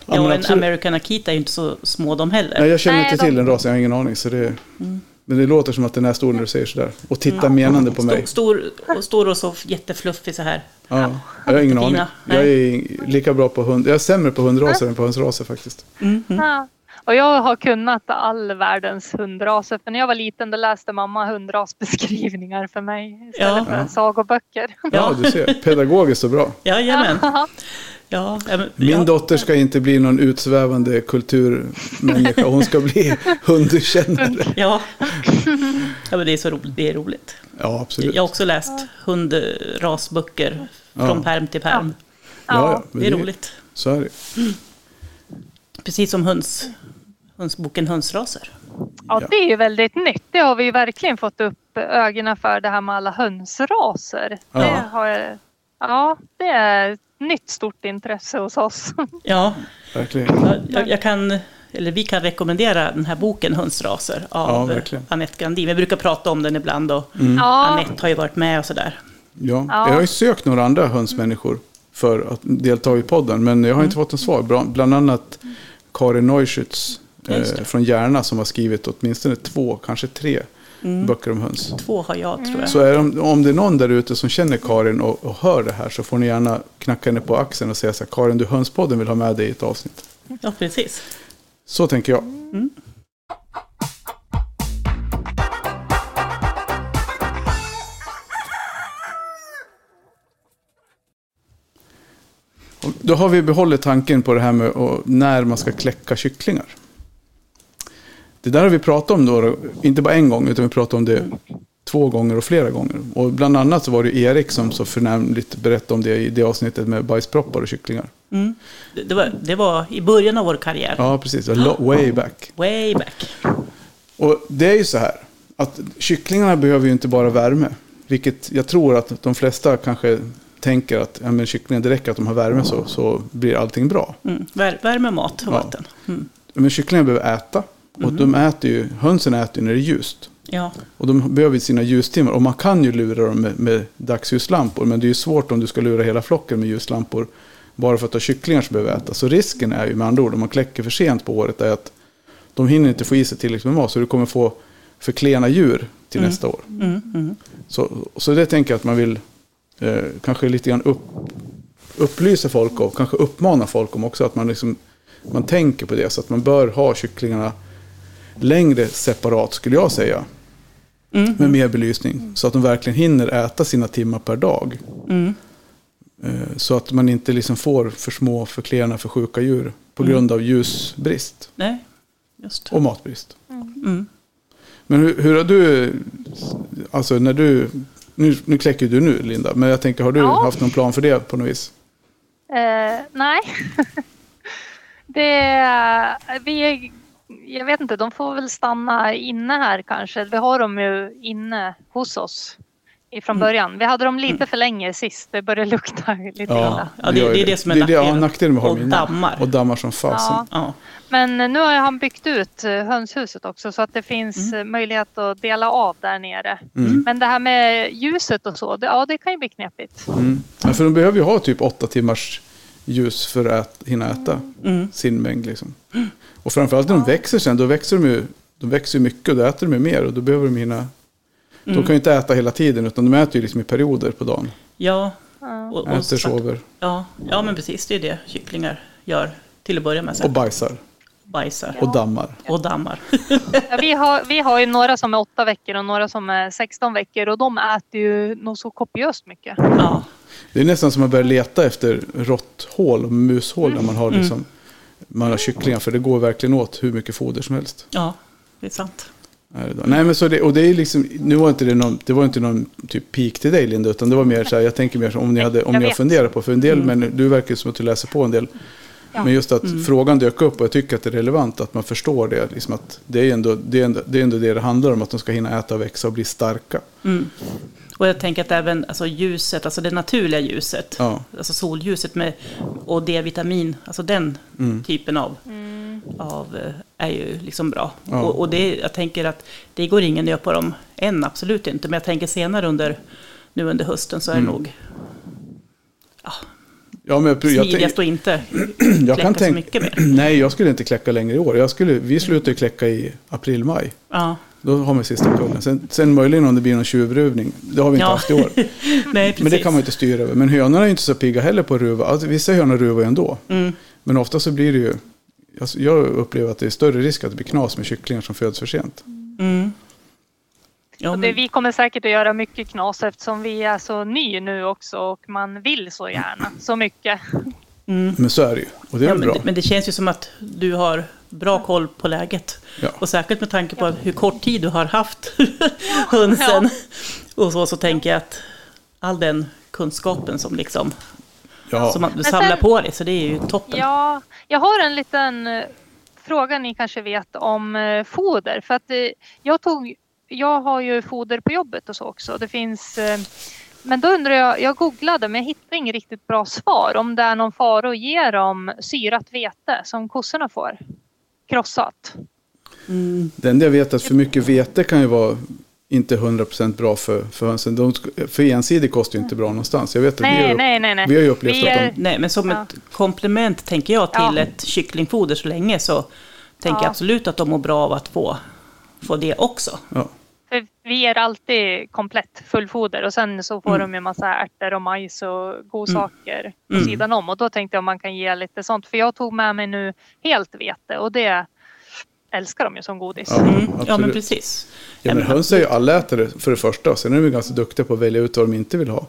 Ja,
men
och en
absolut.
American Akita är ju inte så små de heller.
Nej, jag känner
Nej,
inte
de-
till den rasen, jag har ingen aning. Så det, Men det låter som att den är stor när du säger sådär. Och tittar menande på mig.
Stor, stor, och stor och så jättefluffig så här.
Ja, jag har ingen aning. Jag är lika bra på hund. Jag är sämre på hundraser än på hönsraser faktiskt.
Mm.
Ja. Och jag har kunnat all världens hundraser. För när jag var liten då läste mamma hundrasbeskrivningar för mig istället
Ja.
för
Ja.
sagoböcker.
Ja, du ser. Pedagogiskt och bra.
Jajamän. Ja, ja, men-
Min
ja.
dotter ska inte bli någon utsvävande kulturmänniska. Hon ska bli hundkännare.
Ja. ja, men det är så roligt. Det är roligt.
Ja, absolut.
Jag har också läst hundrasböcker från
Ja.
perm till perm.
Ja, ja,
Det är roligt.
Så är det.
Precis som höns, hönsboken Hönsraser.
Ja,
Ja.
det är ju väldigt nytt. Det har vi ju verkligen fått upp ögonen för det här med alla hönsraser.
Ja.
Det har, ja, det är ett nytt stort intresse hos oss.
Ja,
Verkligen.
jag, jag, jag kan, eller vi kan rekommendera den här boken Hönsraser
Ja,
av
verkligen.
Anette Grandin. Vi brukar prata om den ibland och
Ja,
Anette har ju varit med och sådär.
Ja.
Ja.
Jag har ju sökt några andra hönsmänniskor för att delta i podden. Men jag har inte fått något svar. Bland annat Karin Neuschütz eh, från Järna som har skrivit åtminstone två, kanske tre
Mm.
böcker om höns.
Två har jag tror jag.
Så är det, om det är någon där ute som känner Karin och, och hör det här så får ni gärna knacka henne på axeln och säga så här, Karin du hönspodden vill ha med dig i ett avsnitt.
Ja, precis.
Så tänker jag. Och Då har vi behållit tanken på det här med när man ska kläcka kycklingar. Det där har vi pratat om då, inte bara en gång, utan vi pratade om det två gånger och flera gånger. Och bland annat så var det Erik som så förnämligt berättade om det i det avsnittet med bajsproppar och kycklingar.
Mm. Det, var, det var i början av vår karriär.
Ja, precis. Way back.
Way back.
Och det är ju så här att kycklingarna behöver ju inte bara värme. Vilket jag tror att de flesta kanske tänker att ja, men kycklingar, det räcker att de har värme så, så blir allting bra.
Mm. Vär, värme, mat och vatten. Mm.
Men kycklingar behöver äta. Och de äter ju, hönsen äter ju när det är ljust.
Ja,
Och de behöver sina ljustimmar. Och man kan ju lura dem med, med dagsljuslampor. Men det är ju svårt om du ska lura hela flocken med ljuslampor. Bara för att du har kycklingar som behöver äta. Så risken är ju med andra ord, om man kläcker för sent på året, är att de hinner inte få i sig tillräckligt med mat. Så du kommer få för klena djur till nästa år.
mm, mm.
Så, så det tänker jag att man vill eh, kanske lite grann upp, upplysa folk och kanske uppmana folk om också. Att man, liksom, man tänker på det. Så att man bör ha kycklingarna längre separat skulle jag säga.
Mm.
Med mer belysning. Så att de verkligen hinner äta sina timmar per dag.
Mm.
Eh, så att man inte liksom får för små, för klena, för sjuka djur. På grund av ljusbrist
Nej, just.
och matbrist.
Mm.
Men hur, hur har du, alltså när du, nu, nu kläcker du nu Linda, men jag tänker har du
Ja.
haft någon plan för det på något vis?
Eh, nej. det, vi, jag vet inte, de får väl stanna inne här kanske. Vi har dem ju inne hos oss ifrån början. Vi hade dem lite för länge sist. Det började lukta lite illa.
Ja, det- det är det som är
det, är ja,
nackdelen.
nackdelen med
Och dammar.
Och dammar som fasen.
Ja.
Ja.
Men nu har han byggt ut eh, hönshuset också så att det finns eh, möjlighet att dela av där nere.
Mm.
Men det här med ljuset och så, det, ja det kan ju bli knepigt.
Mm. Ja, för de behöver ju ha typ åtta timmars ljus för att hinna äta
Mm.
sin mängd. Liksom. Och framförallt när de växer sen, då växer de ju de växer ju mycket och då äter de ju mer och då behöver de hinna. De
Mm.
kan ju inte äta hela tiden utan de äter ju liksom i perioder på dagen.
Ja,
Ja.
och, och,
Äter, sover
ja, ja, men precis. Det är det kycklingar gör till att börja med.
och
Sen.
bajsar
Bajsar
och dammar.
och dammar.
Ja, vi, har, vi har ju några som är åtta veckor och några som är 16 veckor och de äter ju nog så kopiöst mycket.
Ja,
Det är nästan som att börja leta efter råtthål och mushål när man har,
Mm.
liksom, man har kycklingar. För det går verkligen åt hur mycket foder som helst.
ja, det är sant.
Nej, men så det, och det är liksom, nu var inte det någon, det var inte någon typ peak till dig Linda, utan det var mer så här, jag tänker mer om ni, hade, om
Jag
ni har funderat på, för en del, men du verkar som att du läser på en del.
Ja.
Men just att frågan dök upp och jag tycker att det är relevant att man förstår det. Liksom att det, är ändå, det, är ändå, det är ändå det det handlar om, att de ska hinna äta, växa och bli starka.
Mm. Och jag tänker att även alltså ljuset, alltså det naturliga ljuset,
Ja.
alltså solljuset med, och D-vitamin, alltså den
Mm.
typen av, av eh, är ju liksom bra.
Ja.
Och, och det, jag tänker att det går ingen nöd på dem än, absolut inte. Men jag tänker senare under, nu under hösten så är det
Mm.
nog
Ja, men jag, jag, jag,
smidigast att inte
jag kan
kläcka så
tänka,
mycket mer.
nej, jag skulle inte kläcka längre i år. Jag skulle, vi slutar ju kläcka i april, maj.
Ja,
Då har vi sista kullen. Sen, sen möjligen om det blir någon tjuvruvning. Det har vi inte
Ja.
haft i år.
nej.
Men det kan man inte styra över. Men hönorna är inte så pigga heller på att ruva. Alltså, vissa hönor ruvar ju ändå.
Mm.
Men ofta så blir det ju... Alltså, jag upplever att det är större risk att det blir knas med kycklingar som föds för sent.
Mm. Ja,
Och det,
men,
vi kommer säkert att göra mycket knas eftersom vi är så ny nu också och man vill så gärna så mycket.
mm.
Men så är det ju. Och det är
Ja, men,
bra.
det, men det känns ju som att du har bra koll på läget.
Ja.
Och säkert med tanke på hur kort tid du har haft hönsen. Och så, så tänker jag att all den kunskapen som, liksom,
Ja.
som man- du
Men
samlar
sen-
på dig, så det är ju toppen.
Ja, jag har en liten eh, fråga ni kanske vet om eh, foder. För att eh, jag tog, jag har ju foder på jobbet och så också. Det finns, eh, men då undrar jag, jag googlade men jag hittade inget riktigt bra svar. Om det är någon fara att ge dem syrat vete som kossorna får. Krossat.
Mm.
Det enda jag vet är att för mycket vete kan ju vara inte 100% bra för, för hönsen. De, för ensidig kost är ju inte bra någonstans. Jag vet att vi,
Nej,
har,
nej, nej, nej.
vi har ju upplevt
Vi
att
är-
de...
Nej, men som
Ja.
ett komplement tänker jag till
Ja.
ett kycklingfoder så länge så tänker
Ja.
jag absolut att de mår bra av att få, få det också.
Ja.
För vi ger alltid komplett fullfoder och sen så får
Mm.
de ju massa ärtor och majs och godsaker på
Mm.
sidan om. Och då tänkte jag om man kan ge lite sånt. För jag tog med mig nu helt vete och det älskar de ju som godis.
Ja.
Mm. Ja, men precis.
Ja, men
men
höns är ju allätare för det första. Sen är de ju ganska duktiga på att välja ut vad de inte vill ha.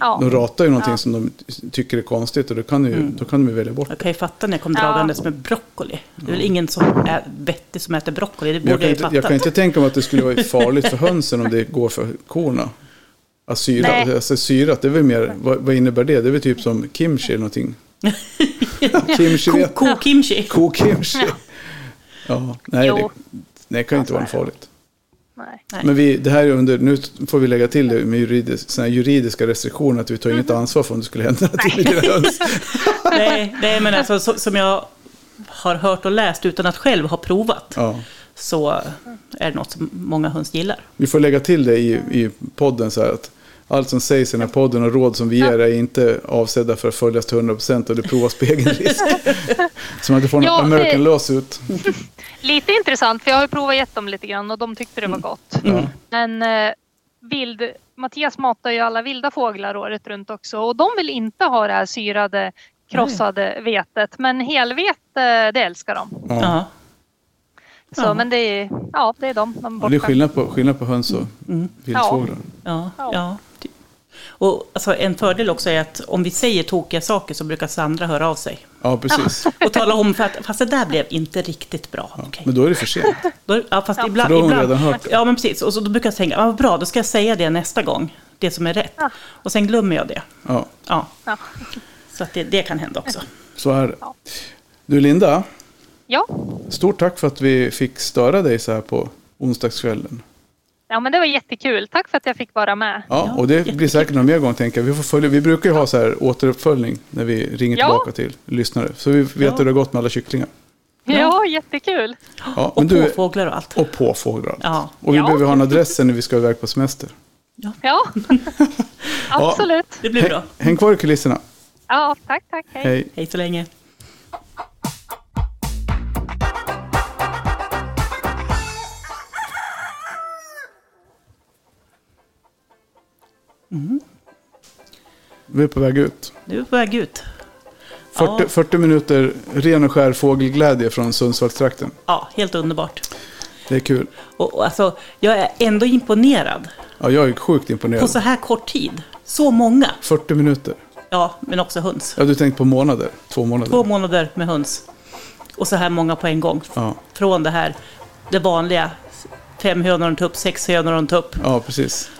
Ja.
De ratar ju någonting
Ja.
som de tycker är konstigt och då kan, ju, då kan de ju välja bort
Jag kan ju fatta när jag kom
Ja.
dragandes med broccoli. Det är väl ingen som är vettig som äter broccoli, det
jag,
borde
kan
jag,
inte,
ju
jag kan
fatta.
inte tänka mig att det skulle vara farligt för hönsen om det går för korna. Alltså, syra,
Nej.
alltså syrat, det är väl mer, vad, vad innebär det? Det är väl typ som kimchi eller någonting. kimchi
Ko-
vet
Ko-kimchi.
Ko-kimchi. Ja, nej,
Jo.
det, det kan ju inte
Ja,
vara
det.
farligt.
Nej.
Men vi, det här är under, nu får vi lägga till det med juridisk, juridiska restriktioner, att vi tar inget ansvar för om det skulle hända någonting dina höns.
nej, nej, men alltså så, som jag har hört och läst utan att själv ha provat
Ja.
så är det något som många höns gillar.
Vi får lägga till det i, i podden så här att allt som sägs i den här podden och råd som vi ger är inte avsedda för att följas till 100% och det provas på egen risk. Som att du får
Ja,
American
det-
lawsuit.
Lite intressant för jag har ju provat gett dem lite grann och de tyckte det var gott.
Ja.
Men eh, vild, Mattias matar ju alla vilda fåglar året runt också och de vill inte ha det här syrade krossade vetet. Men helvete det älskar de.
Ja.
Så,
Ja.
Men det är, ja, det är de. de är
Ja, det är skillnad på, skillnad på höns och
Mm.
vildfåglar.
Ja,
Ja.
ja. Och alltså, en fördel också är att om vi säger tokiga saker så brukar Sandra höra av sig.
Ja, precis.
Och tala om för att fast det där blev inte riktigt bra. Okej.
Men då är det för sent.
Då, ja, fast
Ja.
ibland,
För då har hon
ibland,
redan hört det.
Ja, men precis. Och så, då brukar jag tänka, ja, vad bra, då ska jag säga det nästa gång. Det som är rätt.
Ja.
Och sen glömmer jag det.
Ja,
Ja.
Ja.
Så att det, det kan hända också.
så är det.
Ja.
Du Linda,
Ja.
stort tack för att vi fick störa dig så här på onsdagskvällen.
Ja, men det var jättekul. Tack för att jag fick vara med.
Ja,
Ja,
och det
jättekul.
blir säkert någon mer gång tänker jag. Vi, får följa, vi brukar ju ha så här återuppföljning när vi ringer
Ja.
tillbaka till lyssnare. Så vi vet
Ja.
hur det har gått med alla kycklingar.
Ja.
Ja, jättekul.
Ja,
Och
du,
påfåglar och allt.
och på fåglar.
Ja.
Och vi
Ja.
behöver ha en adress när vi ska iväg på semester.
Ja, absolut.
Det blir bra.
Häng kvar i kulisserna.
Ja, tack, tack. Hej.
Hej.
Hej så länge.
Vi är på väg ut.
Nu är på väg ut.
40,
Ja.
40 minuter ren och skär fågelglädje från Sundsvallstrakten.
Ja, helt underbart.
Det är kul.
Och, och alltså, jag är ändå imponerad
Ja, jag är sjukt
på
imponerad.
så här kort tid. Så många.
40 minuter.
Ja, men också höns.
Ja, du tänkte på månader? Två månader?
Två månader med höns. Och så här många på en gång.
Ja,
Från det här, det vanliga. Fem hönor och en tupp, sex hönor och en tupp.
ja precis.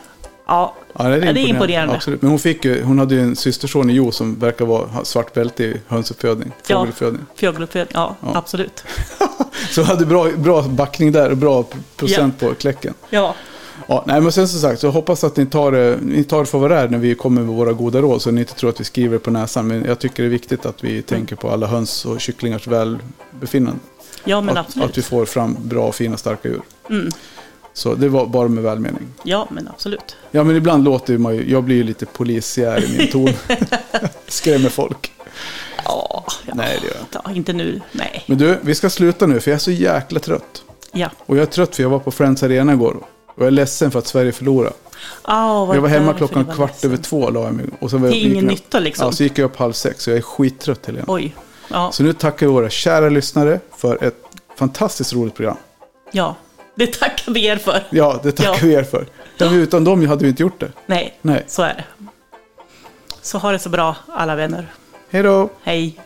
Ja,
Ja, det är,
Ja, det är imponerande.
Absolut. Men hon, fick ju, hon hade ju en systerson i Jo som verkar vara svart bälte i hönsuppfödning.
Ja.
Fågeluppfödning.
fågeluppfödning. Ja,
Ja.
absolut.
Så hon hade bra, bra backning där och bra procent på kläcken.
Ja,
Ja, nej, men sen som sagt, så hoppas att ni tar, det- ni tar det för vad det är när vi kommer med våra goda råd. Så ni inte tror att vi skriver på näsan. Men jag tycker det är viktigt att vi tänker på alla höns och kycklingars välbefinnande.
ja men
att,
absolut.
att vi får fram bra, fina, starka djur.
Mm.
Så det var bara med välmening.
Ja, men absolut.
Ja, men ibland låter man ju, jag blir ju lite polisiär i min ton. Skrämmer folk.
Ja, ja.
Nej, det gör jag inte.
Ja, inte nu. Nej.
Men du, vi ska sluta nu för jag är så jäkla trött.
Ja.
Och jag är trött för jag var på Friends Arena igår. Och jag är ledsen för att Sverige förlorade.
Vad
Jag var hemma klockan
var
kvart
ledsen.
över två la jag mig. Och sen var jag
ingen nytta liksom.
Ja, så gick jag upp halv sex. Så jag är skittrött Helena.
Oj. Ja,
Så nu tackar vi våra kära lyssnare för ett fantastiskt roligt program.
ja. Det tackar vi er för.
Ja, det tackar
Ja.
vi er för. Ja. Utan dem hade vi inte gjort det.
Nej,
Nej.
så är det. Så ha det så bra alla vänner.
Hej då!
Hej.